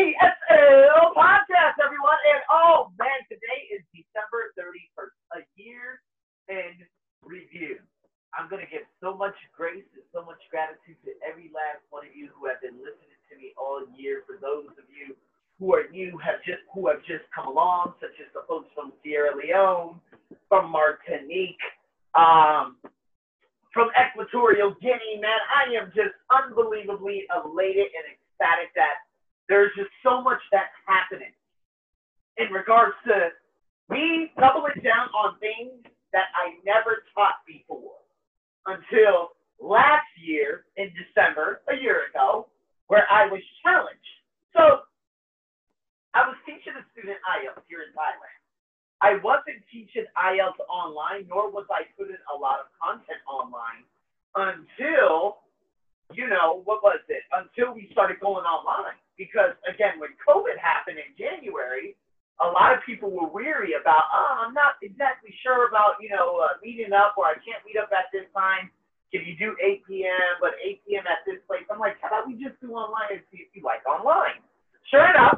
ESL podcast, everyone. And oh man, today is December 31st, a year in review. I'm going to give so much grace and so much gratitude to every last one of you who have been listening to me all year. For those of you who are new, have just who have just come along, such as the folks from Sierra Leone, from Martinique, um, from Equatorial Guinea, man, I am just unbelievably elated and ecstatic that there's just so much that's happening in regards to me doubling down on things that I never taught before until last year in December, a year ago, where I was challenged. So I was teaching a student IELTS here in Thailand. I wasn't teaching IELTS online, nor was I putting a lot of content online until, you know, what was it? Until we started going online because again, when COVID happened in January, a lot of people were weary about, oh, I'm not exactly sure about, you know, uh, meeting up or I can't meet up at this time. Can you do 8 p.m., but 8 p.m. at this place? I'm like, how about we just do online and see if you like online? Sure enough,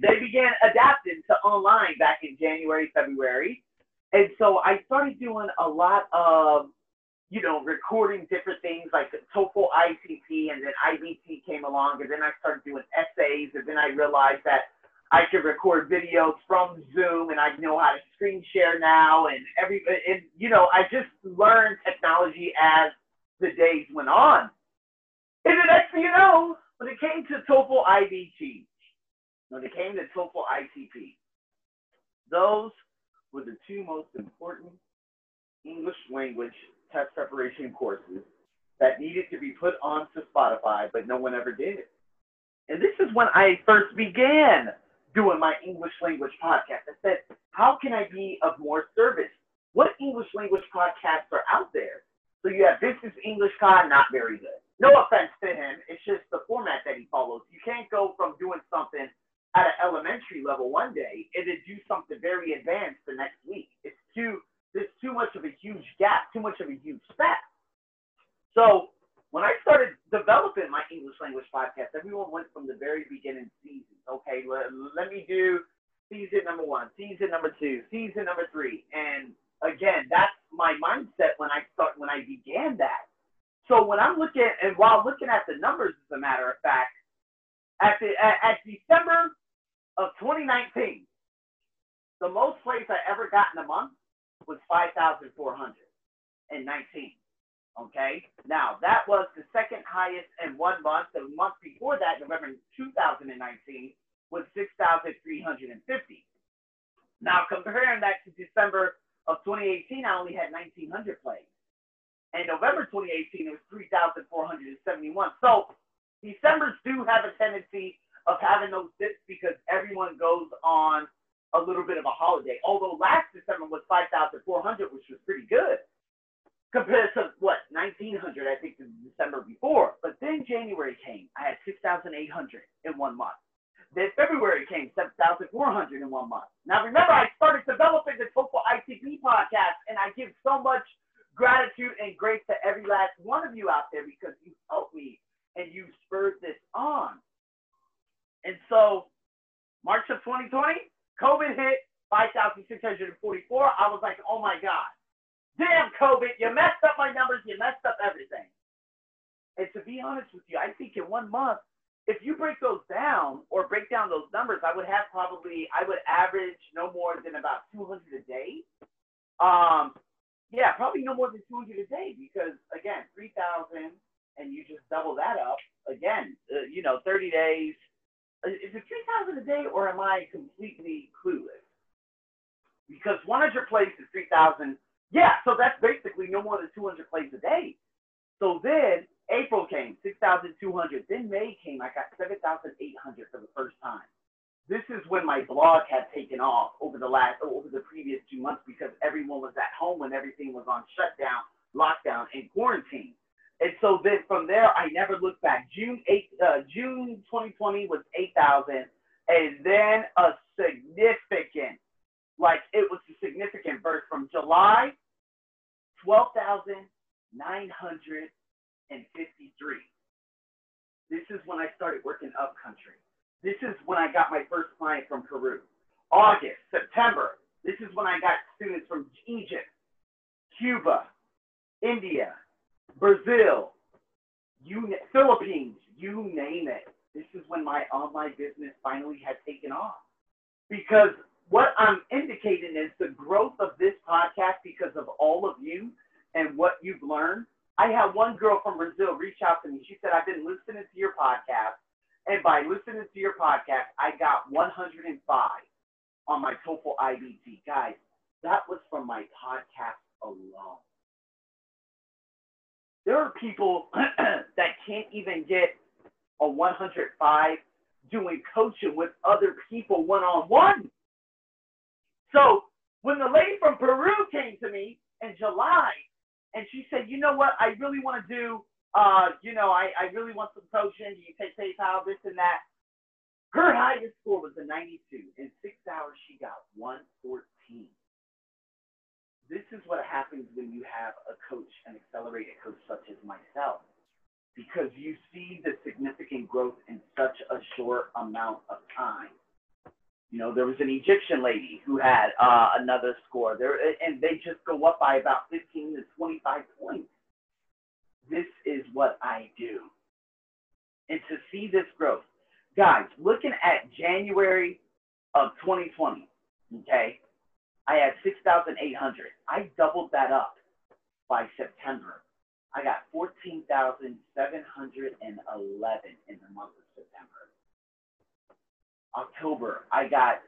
they began adapting to online back in January, February. And so I started doing a lot of you know, recording different things like TOEFL ITP and then IBT came along and then I started doing essays and then I realized that I could record videos from Zoom and I know how to screen share now and every and you know, I just learned technology as the days went on. And the next thing you know, when it came to TOEFL IBT, when it came to TOEFL ITP, those were the two most important English language test preparation courses that needed to be put onto Spotify, but no one ever did. And this is when I first began doing my English language podcast. I said, how can I be of more service? What English language podcasts are out there? So you have this is English Con, not very good. No offense to him, it's just the format that he follows. You can't go from doing something at an elementary level one day and then do something very advanced the next week. It's too there's too much of a huge gap, too much of a huge spat. So when I started developing my English language podcast, everyone went from the very beginning seasons. Okay, let, let me do season number one, season number two, season number three. And again, that's my mindset when I start when I began that. So when I'm looking and while looking at the numbers, as a matter of fact, at the at, at December of 2019, the most plays I ever got in a month was 5,419. Okay. Now that was the second highest in one month. The month before that, November 2019, was 6,350. Now comparing that to December of 2018, I only had 1,900 plays. And November 2018, it was 3,471. So Decembers do have a tendency of having those dips because everyone goes on a little bit of a holiday. Although last December was 5,400, which was pretty good compared to what 1,900 I think the December before. But then January came. I had 6,800 in one month. Then February came 7,400 in one month. Now remember, I started developing the TOEFL ITP podcast, and I give so much gratitude and grace to every last one of you out there because you helped me and you spurred this on. And so, March of 2020, COVID hit 5,644. I was like, oh my God. Damn, COVID, you messed up my numbers, you messed up everything. And to be honest with you, I think in one month, if you break those down or break down those numbers, I would have probably, I would average no more than about 200 a day. Um, yeah, probably no more than 200 a day because, again, 3,000 and you just double that up. Again, uh, you know, 30 days, Uh, is it 3,000 a day or am I completely clueless? Because 100 plays is 3,000. Yeah, so that's basically no more than 200 plays a day. So then April came, 6,200. Then May came, I got 7,800 for the first time. This is when my blog had taken off over the last, over the previous two months because everyone was at home when everything was on shutdown, lockdown, and quarantine. And so then from there, I never looked back. June 8, uh, June 2020 was 8,000. And then a significant, like it was a significant burst from July, 12,953. This is when I started working up country. This is when I got my first client from Peru. August, September, this is when I got students from Egypt, Cuba, India, Brazil, you Philippines, you name it. This is when my online business finally had taken off. Because what I'm indicating is the growth of this podcast because of all of you and what you've learned. I had one girl from Brazil reach out to me. She said, I've been listening to your podcast. And by listening to your podcast, I got 105 on my TOEFL IBT. Guys, that was from my podcast alone. There are people that can't even get a 105 doing coaching with other people one on one. So when the lady from Peru came to me in July and she said, you know what, I really want to do, uh, you know, I, I really want some coaching. Do you take PayPal, this and that? Her highest score was a 92. In six hours, she got 114 this is what happens when you have a coach, an accelerated coach such as myself, because you see the significant growth in such a short amount of time. You know, there was an Egyptian lady who had uh, another score there, and they just go up by about 15 to 25 points. This is what I do. And to see this growth, guys, looking at January of 2020, okay, I had 6,800. I doubled that up by September. I got 14,711 in the month of September. October, I got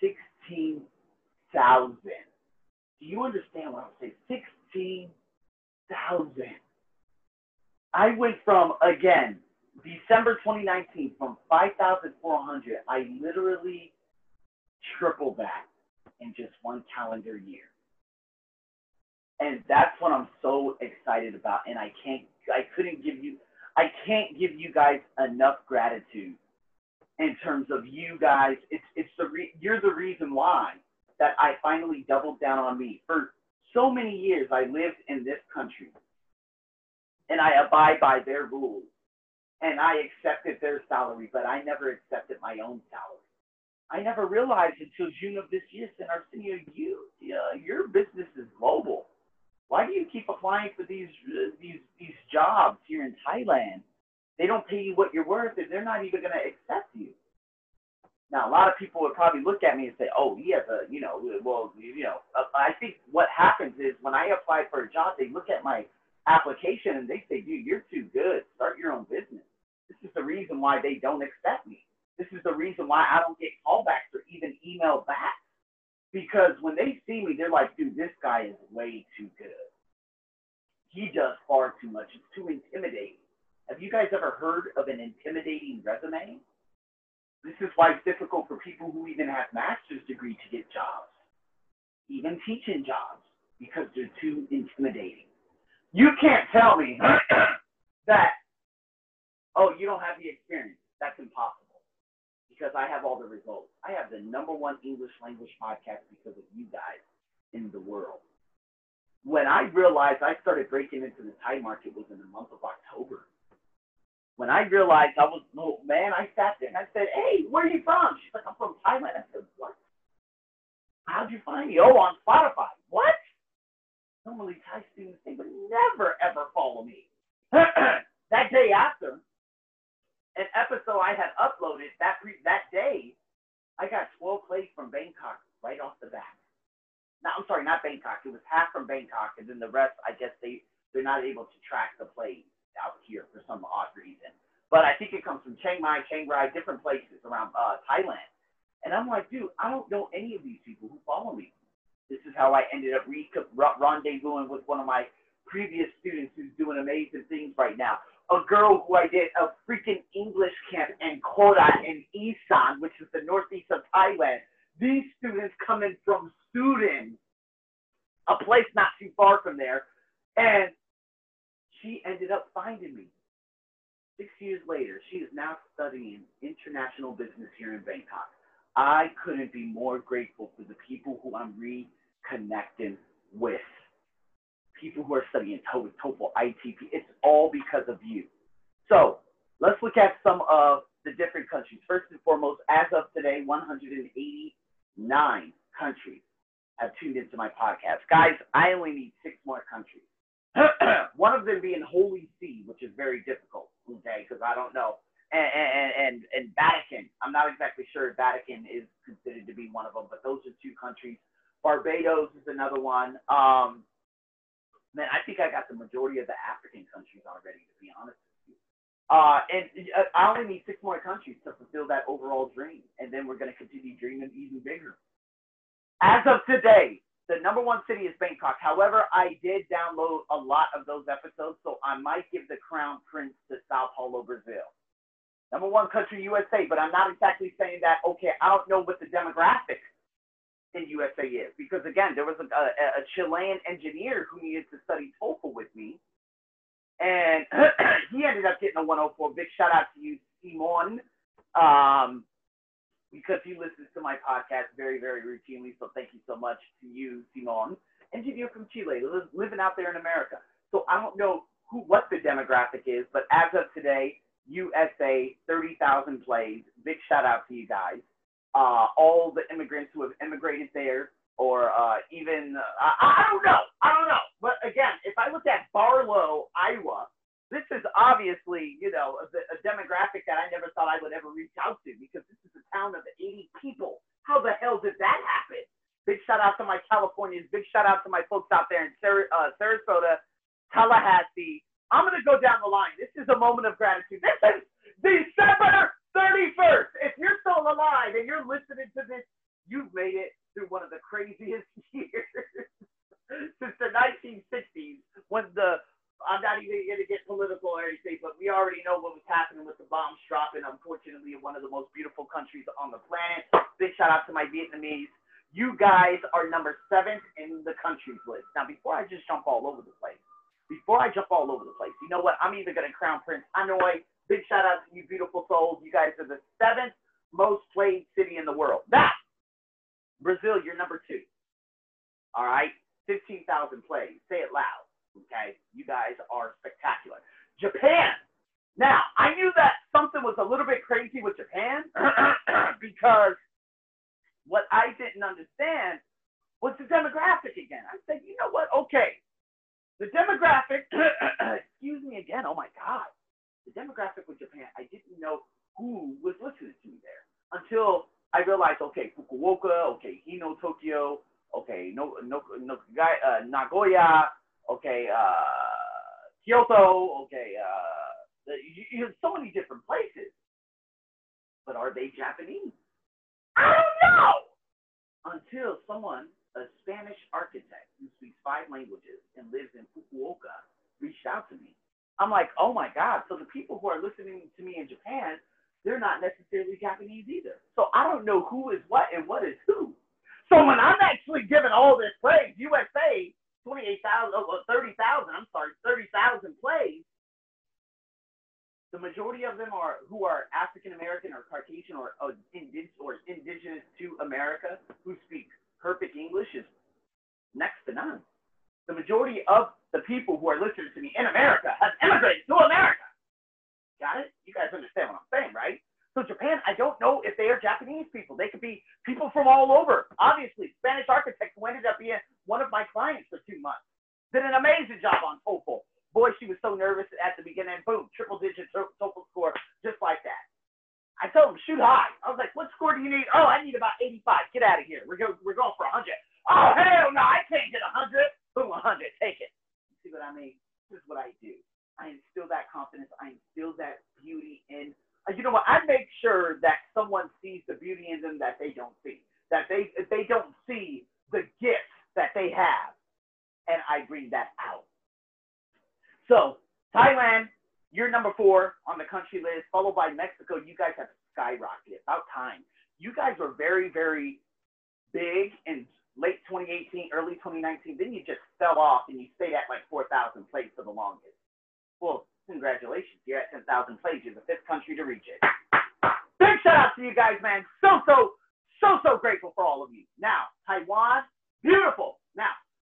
16,000. Do you understand what I'm saying? 16,000. I went from, again, December 2019, from 5,400, I literally tripled that in just one calendar year. And that's what I'm so excited about. And I can't, I couldn't give you, I can't give you guys enough gratitude in terms of you guys. It's, it's the, re, you're the reason why that I finally doubled down on me. For so many years, I lived in this country and I abide by their rules and I accepted their salary, but I never accepted my own salary. I never realized until June of this year, Sen Arsenio, you, uh, your business is global. Why do you keep applying for these uh, these these jobs here in Thailand? They don't pay you what you're worth, and they're not even going to accept you. Now, a lot of people would probably look at me and say, "Oh, he has a, you know, well, you know." Uh, I think what happens is when I apply for a job, they look at my application and they say, "Dude, you're too good. Start your own business." This is the reason why they don't accept me. This is the reason why I don't get callbacks or even email back. Because when they see me, they're like, dude, this guy is way too good. He does far too much. It's too intimidating. Have you guys ever heard of an intimidating resume? This is why it's difficult for people who even have master's degree to get jobs, even teaching jobs, because they're too intimidating. You can't tell me that, oh, you don't have the experience. That's impossible because I have all the results. I have the number one English language podcast because of you guys in the world. When I realized I started breaking into the Thai market was in the month of October. When I realized I was, oh, man, I sat there and I said, hey, where are you from? She's like, I'm from Thailand. I said, what? How'd you find me? Oh, on Spotify. What? Normally Thai students, they would never, ever follow me. that day after, an episode I had uploaded that pre- that day, I got 12 plays from Bangkok right off the bat. No, I'm sorry, not Bangkok. It was half from Bangkok, and then the rest, I guess they they're not able to track the plays out here for some odd reason. But I think it comes from Chiang Mai, Chiang Rai, different places around uh, Thailand. And I'm like, dude, I don't know any of these people who follow me. This is how I ended up re- rendezvousing with one of my previous students who's doing amazing things right now a girl who I did a freaking English camp in Kota in Isan, which is the northeast of Thailand. These students coming from Sudan, a place not too far from there, and she ended up finding me. Six years later, she is now studying international business here in Bangkok. I couldn't be more grateful for the people who I'm reconnecting with people who are studying TOEFL, ITP. It's all because of you. So let's look at some of the different countries. First and foremost, as of today, 189 countries have tuned into my podcast. Guys, I only need six more countries. One of them being Holy See, which is very difficult, okay, because I don't know. And, and, and, and Vatican, I'm not exactly sure Vatican is considered to be one of them, but those are two countries. Barbados is another one. Um, man, I think I got the majority of the African countries already, to be honest with you. Uh, and uh, I only need six more countries to fulfill that overall dream, and then we're going to continue dreaming even bigger. As of today, the number one city is Bangkok. However, I did download a lot of those episodes, so I might give the crown prince to Sao Paulo, Brazil. Number one country, USA, but I'm not exactly saying that, okay, I don't know what the demographic in USA is. Because again, there was a, a, a Chilean engineer who needed to study TOEFL with me. And he ended up getting a 104. Big shout out to you, Simon. Um, because he listens to my podcast very, very routinely. So thank you so much to you, Simon, engineer from Chile, living out there in America. So I don't know who what the demographic is, but as of today, USA, 30,000 plays. Big shout out to you guys. Uh, all the immigrants who have immigrated there, or uh, even uh, I, don't know, I don't know. But again, if I look at Barlow, Iowa, this is obviously, you know, a, a, demographic that I never thought I would ever reach out to because this is a town of 80 people. How the hell did that happen? Big shout out to my Californians. Big shout out to my folks out there in Sar- uh, Sarasota, Tallahassee. I'm to go down the line. This is a moment of gratitude. This is December 31st. If you're still alive and you're listening to this, you've made it through one of the craziest years since the 1960s when the I'm not even going to get political or anything, but we already know what was happening with the bombs dropping, unfortunately, in one of the most beautiful countries on the planet. Big shout out to my Vietnamese. You guys are number seven in the countries list. Now, before I just jump all over the place, before I jump all over the place, you know what? I'm either going to crown Prince Hanoi. Big shout out to you, beautiful souls. You guys are the seventh most played city in the world. Now, Brazil, you're number two. All right? 15,000 plays. Say it loud. Okay, you guys are spectacular. Japan. Now, I knew that something was a little bit crazy with Japan because what I didn't understand was the demographic again. I said, you know what? Okay, the demographic, excuse me again, oh my God. The demographic with Japan, I didn't know who was listening to me there until I realized, okay, Fukuoka, okay, Hino, Tokyo, okay, no, no, no, uh, Nagoya, okay, uh, Kyoto, okay, uh, you, you have so many different places. But are they Japanese? I don't know. Until someone, a Spanish architect who speaks five languages and lives in Fukuoka, reached out to me. I'm like, oh my God. So the people who are listening to me in Japan, they're not necessarily Japanese either. So I don't know who is what and what is who. So when I'm actually giving all this praise, USA 28,000, oh, 30,000, I'm sorry, 30,000 plays, the majority of them are who are African American or Caucasian or, or, indig- or indigenous to America who speak perfect English is next to none. The majority of the people who are listening to me in America have immigrated to America. Got it? You guys understand what I'm saying, right? So Japan, I don't know if they are Japanese people. They could be people from all over. Obviously, Spanish architect who ended up being one of my clients for two months. Did an amazing job on TOEFL. Boy, she was so nervous at the beginning. Boom, triple digit TOEFL score, just like that. I told him, shoot high. I was like, what score do you need? Oh, I need about 85. Get out of here. We're, go- we're going for 100. Oh, hell no, I can't get 100. Boom, 100. Take it. See what I mean? This is what I do. I instill that confidence. I instill that beauty in uh, you know what? I make sure that someone sees the beauty in them that they don't see, that they they don't see the gifts that they have, and I bring that out. So Thailand, you're number four on the country list, followed by Mexico. You guys have skyrocketed. About time. You guys were very very big in late 2018, early 2019. Then you just fell off and you stayed at like 4,000 plays for the longest. Well, Congratulations, you're at 10,000 plays. You're the fifth country to reach it. Big shout out to you guys, man. So, so, so, so grateful for all of you. Now, Taiwan, beautiful. Now,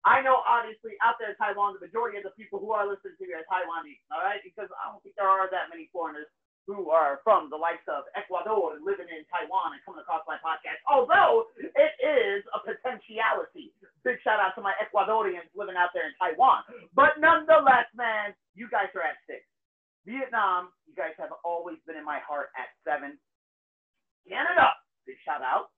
I know obviously out there in Taiwan, the majority of the people who are listening to me are Taiwanese, all right? Because I don't think there are that many foreigners who are from the likes of Ecuador and living in Taiwan and coming across my podcast. Although it is a potentiality. Big shout out to my Ecuadorians living out there in Taiwan. But nonetheless, man, you guys are at six. Vietnam, you guys have always been in my heart at seven. Canada, big shout out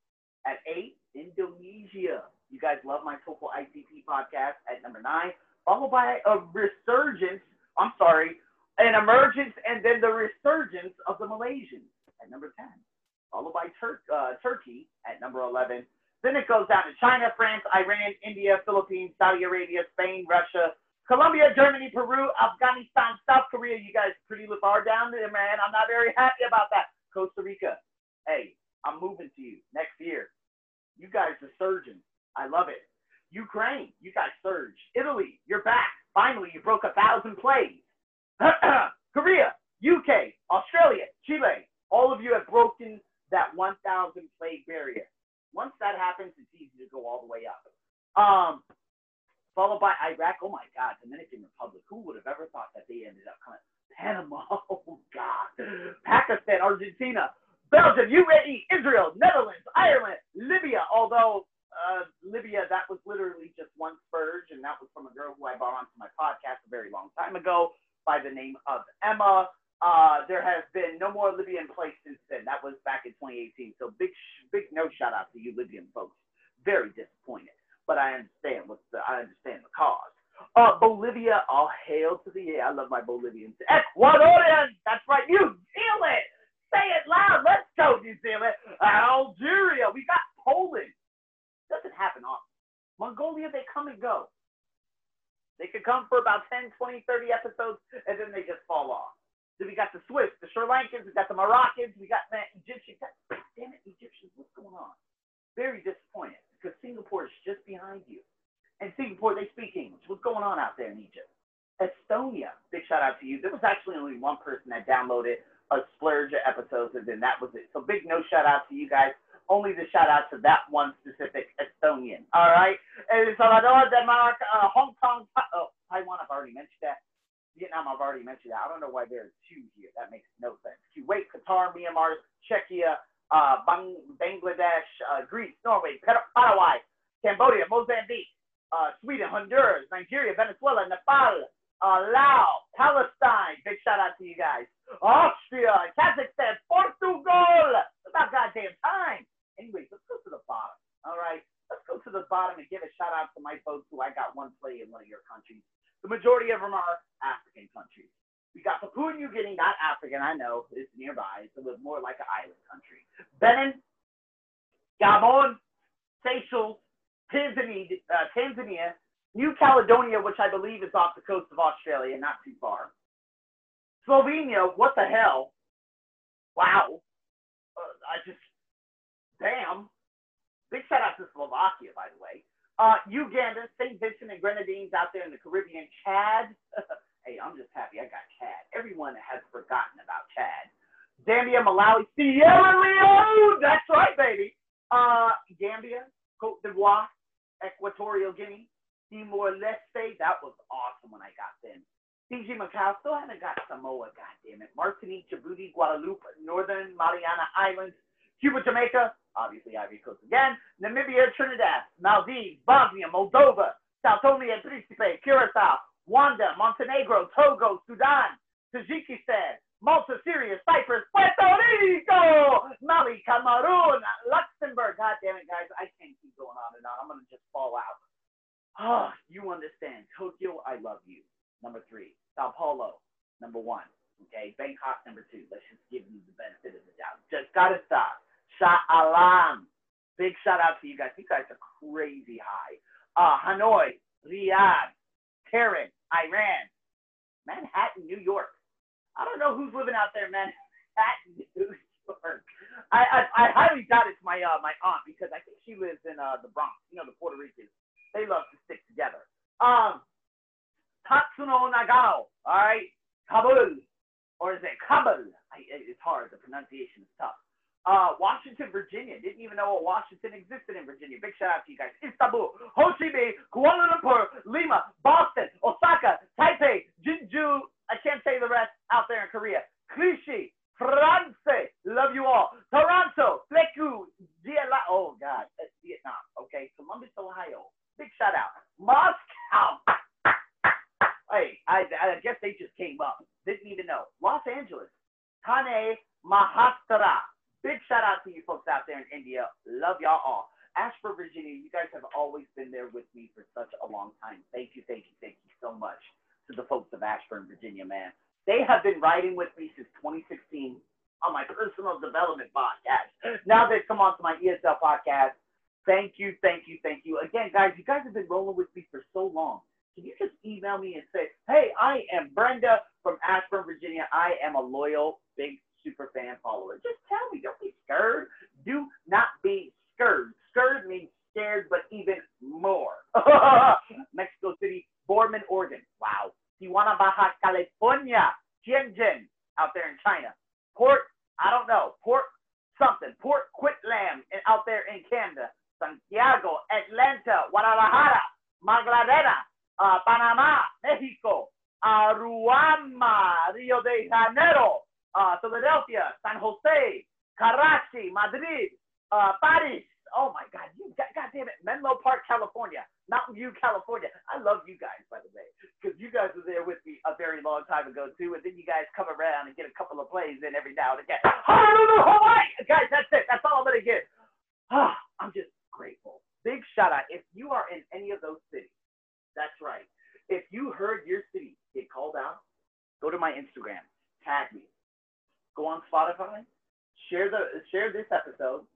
at eight. Indonesia, you guys love my TOEFL ITP podcast at number nine, followed by a resurgence. I'm sorry, an emergence and then the resurgence of the Malaysians at number 10, followed by Tur- uh, Turkey at number 11. Then it goes down to China, France, Iran, India, Philippines, Saudi Arabia, Spain, Russia, Colombia, Germany, Peru, Afghanistan, South Korea. You guys pretty far down there, man. I'm not very happy about that. Costa Rica. Hey, I'm moving to you next year. You guys are surging. I love it. Ukraine, you guys surge. Italy, you're back. Finally, you broke a thousand plays. Korea, UK, Australia, Chile, all of you have broken that 1,000 play barrier. Once that happens, it's easy to go all the way up. Um, followed by Iraq. Oh my God, Dominican Republic. Who would have ever thought that they ended up coming? Panama. Oh God. Pakistan, Argentina, Belgium, UAE, Israel, Netherlands, Ireland, Libya. Although uh, Libya, that was literally just one spurge, and that was from a girl who I brought onto my podcast a very long time ago by the name of Emma. Uh, there has been no more Libyan plays since then. That was back in 2018. So big, big no shout out to you Libyan folks. Very disappointed but I understand the, I understand the cause. Uh, Bolivia, all hail to the yeah. I love my Bolivians. Ecuadorian, that's right. New Zealand, say it loud. Let's go, New Zealand. Algeria, we got Poland. Doesn't happen often. Mongolia, they come and go. They could come for about 10, 20, 30 episodes, and then they just fall off. Then we got the Swiss, the Sri Lankans, we got the Moroccans, we got the Egyptians. Damn it, Egyptians, what's going on? Very disappointed because Singapore is just behind you. And Singapore, they speak English. What's going on out there in Egypt? Estonia, big shout out to you. There was actually only one person that downloaded a splurge of episodes, and then that was it. So big no shout out to you guys. Only the shout out to that one specific Estonian. All right. El Salvador, Denmark, uh, Hong Kong, oh, Taiwan, I've already mentioned that. Vietnam, I've already mentioned that. I don't know why there are two here. That makes no sense. Kuwait, Qatar, Myanmar, Czechia, uh, Bang- Bangladesh, uh, Greece, Norway, Paraguay, Cambodia, Mozambique, uh, Sweden, Honduras, Nigeria, Venezuela, Nepal, uh, Laos, Palestine. Big shout out to you guys. Austria, Kazakhstan, Portugal. It's about goddamn time. Anyways, let's go to the bottom. All right. Let's go to the bottom and give a shout out to my folks who I got one play in one of your countries. The majority of them are African countries. We got Papua New Guinea, not African, I know, it's nearby. It's more like an island country. Benin, Gabon, Seychelles, Tanzania, uh, Tanzania, New Caledonia, which I believe is off the coast of Australia, not too far. Slovenia, what the hell? Wow. Uh, I just, damn. Big shout out to Slovakia, by the way. Uh, Uganda, St. Vincent and Grenadines out there in the Caribbean. Chad. hey, I'm just happy I got Chad. Everyone has forgotten about Chad. Zambia, Malawi, Sierra Leone. That's right, baby. Uh, Gambia, Cote d'Ivoire, Equatorial Guinea, Timor Leste. That was awesome when I got them. Fiji, Macau. Still haven't got Samoa. God damn it. Martinique, Djibouti, Guadeloupe, Northern Mariana Islands, Cuba, Jamaica. Obviously, Ivory Coast again. Namibia, Trinidad, Maldives, Bosnia, Moldova, Sao Tome and Principe, Curacao, Rwanda, Montenegro, Togo, Sudan, Tajikistan, Malta, Syria, Cyprus, Puerto Rico, Mali, Cameroon, Luxembourg. God damn it, guys. I can't keep going on and on. I'm going to just fall out. Oh, you understand. Tokyo, I love you. Number three. Sao Paulo, number one. Okay. Bangkok, number two. Let's just give you the benefit of the doubt. Just got to stop. Shah Alam. Big shout out to you guys. You guys are crazy high. Uh, Hanoi, Riyadh, Tehran, Iran, Manhattan, New York. I don't know who's living out there, man. Manhattan, New York. I, I, I highly doubt it's my uh, my aunt because I think she lives in uh, the Bronx. You know, the Puerto Ricans. They love to stick together. Um, Tatsuno Nagano. All right, Kabul, or is it Kabul? I, it's hard. The pronunciation is tough. Uh, Washington, Virginia. Didn't even know Washington existed in Virginia. Big shout out to you guys. Istanbul, Ho Chi Minh, Kuala Lumpur, Lima, Boston, Osaka, Taipei, Jinju. I can't say the rest out there in Korea. Clichy, France. Love you all. Toronto, Fleku, DLI. Oh, God. That's Vietnam. Okay. Columbus, Ohio. Big shout out. Moscow. Hey, I, I guess they just came up. Didn't even know. Los Angeles. Thane Mahastara. Big shout out to you folks out there in India. Love y'all all. Ashford, Virginia, you guys have always been there with me for such a long time. Thank you, thank you, thank you so much to the folks of Ashburn, Virginia, man. They have been riding with me since 2016 on my personal development podcast. Now they've come on to my ESL podcast. Thank you, thank you, thank you. Again, guys, you guys have been rolling with me for so long. Can you just email me and say, hey, I am Brenda from Ashburn, Virginia. I am a loyal, big super fan follower. Just tell me. Don't be scared. Do not be scared. Scared means scared, but even more. Mexico City, Boardman, Oregon. Wow. Tijuana, Baja California. Tianjin, out there in China. Port, I don't know. Port something. Port Quitlam out there in Canada. Santiago, Atlanta, Guadalajara, Magdalena, uh, Panama, Mexico, Aruama, Rio de Janeiro, uh, Philadelphia, San Jose, Karachi, Madrid, uh, Paris, Oh my God, you God, God damn it, Menlo Park, California, Mountain View, California. I love you guys, by the way, because you guys were there with me a very long time ago too, and then you guys come around and get a couple of plays in every now and again. Honolulu, Hawaii, guys, that's it. That's all I'm gonna get. Ah, I'm just grateful. Big shout out. If you are in any of those cities, that's right. If you heard your city get called out, go to my Instagram, tag me, go on Spotify, share the share this episode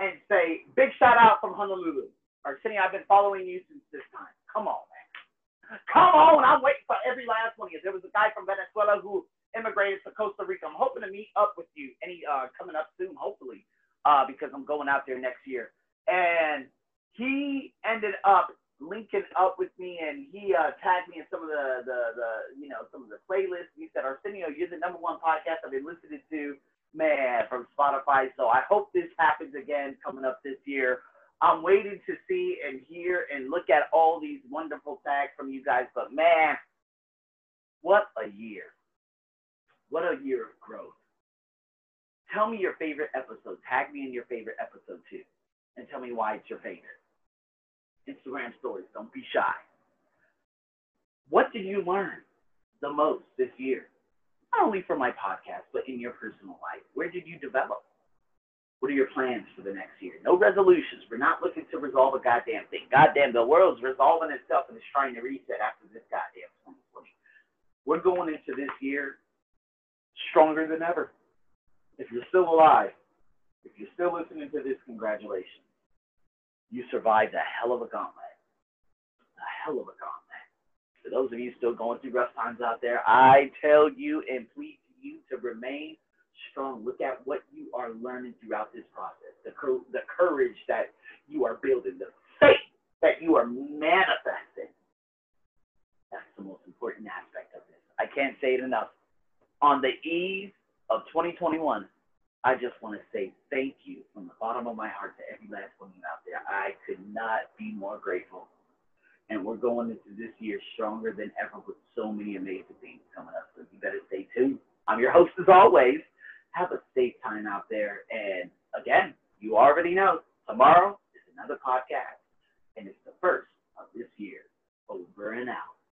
and say, big shout out from Honolulu. Arsenio, I've been following you since this time. Come on, man. Come on. I'm waiting for every last one of you. There was a guy from Venezuela who immigrated to Costa Rica. I'm hoping to meet up with you any uh, coming up soon, hopefully, uh, because I'm going out there next year. And he ended up linking up with me and he uh, tagged me in some of the, the, the, you know, some of the playlists. He said, Arsenio, you're the number one podcast I've been listening to man from Spotify. So I hope this happens again coming up this year. I'm waiting to see and hear and look at all these wonderful tags from you guys. But man, what a year. What a year of growth. Tell me your favorite episode. Tag me in your favorite episode too. And tell me why it's your favorite. Instagram stories. Don't be shy. What did you learn the most this year? not only for my podcast, but in your personal life? Where did you develop? What are your plans for the next year? No resolutions. We're not looking to resolve a goddamn thing. Goddamn, the world's resolving itself and it's trying to reset after this goddamn 2020. We're going into this year stronger than ever. If you're still alive, if you're still listening to this, congratulations. You survived a hell of a gauntlet. A hell of a gauntlet. For those of you still going through rough times out there, I tell you and plead to you to remain strong. Look at what you are learning throughout this process, the, the courage that you are building, the faith that you are manifesting. That's the most important aspect of this. I can't say it enough. On the eve of 2021, I just want to say thank you from the bottom of my heart to every last woman out there. I could not be more grateful. And we're going into this year stronger than ever with so many amazing things coming up. So you better stay tuned. I'm your host as always. Have a safe time out there. And again, you already know tomorrow is another podcast, and it's the first of this year. Over and out.